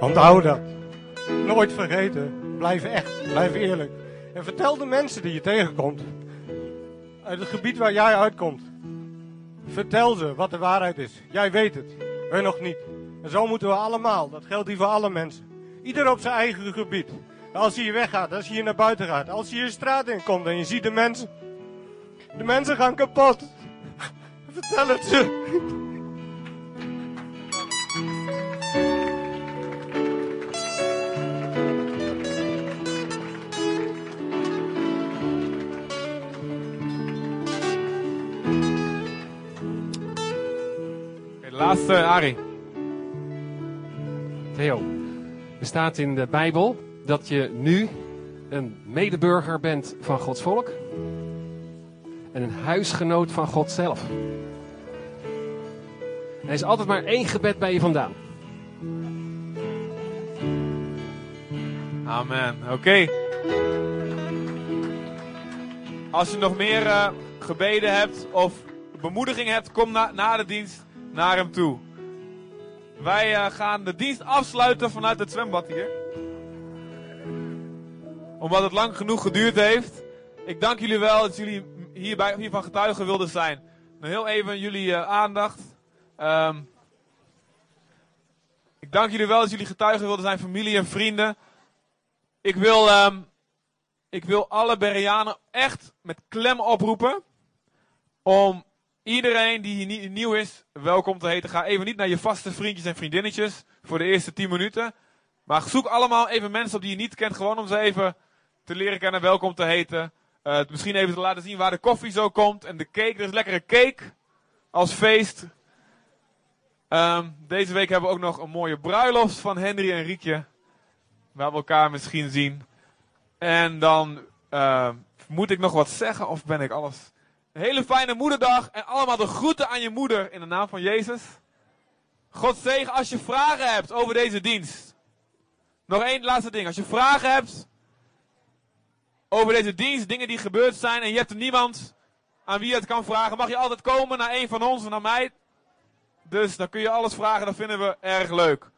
Onthoud dat. Nooit vergeten. Blijf echt. Blijf eerlijk. En vertel de mensen die je tegenkomt. Uit het gebied waar jij uitkomt. Vertel ze wat de waarheid is. Jij weet het. Wij nog niet. En zo moeten we allemaal. Dat geldt hier voor alle mensen. Ieder op zijn eigen gebied. Als je hier weggaat, als je hier naar buiten gaat. Als je hier straat in komt en je ziet de mensen. De mensen gaan kapot. Vertel het ze. Laatste, Arie. Theo, er staat in de Bijbel dat je nu een medeburger bent van Gods volk. En een huisgenoot van God zelf. Er is altijd maar één gebed bij je vandaan. Amen. Oké. Als je nog meer eh, gebeden hebt of bemoediging hebt, kom na, na de dienst naar hem toe. Wij eh, gaan de dienst afsluiten vanuit het zwembad hier. Omdat het lang genoeg geduurd heeft. Ik dank jullie wel dat jullie hierbij, hiervan getuigen wilden zijn. Nog heel even jullie eh, aandacht. Ehm, ik dank jullie wel dat jullie getuigen wilden zijn, familie en vrienden. Ik wil, ehm, ik wil alle Bereanen echt met klem oproepen. Om iedereen die hier nie- nieuw is, welkom te heten. Ga even niet naar je vaste vriendjes en vriendinnetjes voor de eerste 10 minuten. Maar zoek allemaal even mensen op die je niet kent. Gewoon om ze even te leren kennen, welkom te heten. Eh, misschien even te laten zien waar de koffie zo komt. En de cake, er is lekkere cake als feest. Ehm, deze week hebben we ook nog een mooie bruiloft van Henry en Riekje. Waar we elkaar misschien zien. En dan eh, moet ik nog wat zeggen of ben ik alles. Een hele fijne moederdag en allemaal de groeten aan je moeder in de naam van Jezus. God zegen als je vragen hebt over deze dienst. Nog één laatste ding. Als je vragen hebt over deze dienst, dingen die gebeurd zijn en je hebt er niemand aan wie je het kan vragen, mag je altijd komen naar een van ons of naar mij. Dus dan kun je alles vragen, dat vinden we erg leuk.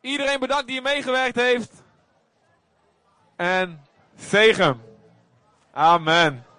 Iedereen bedankt die meegewerkt heeft. En zegen. Amen.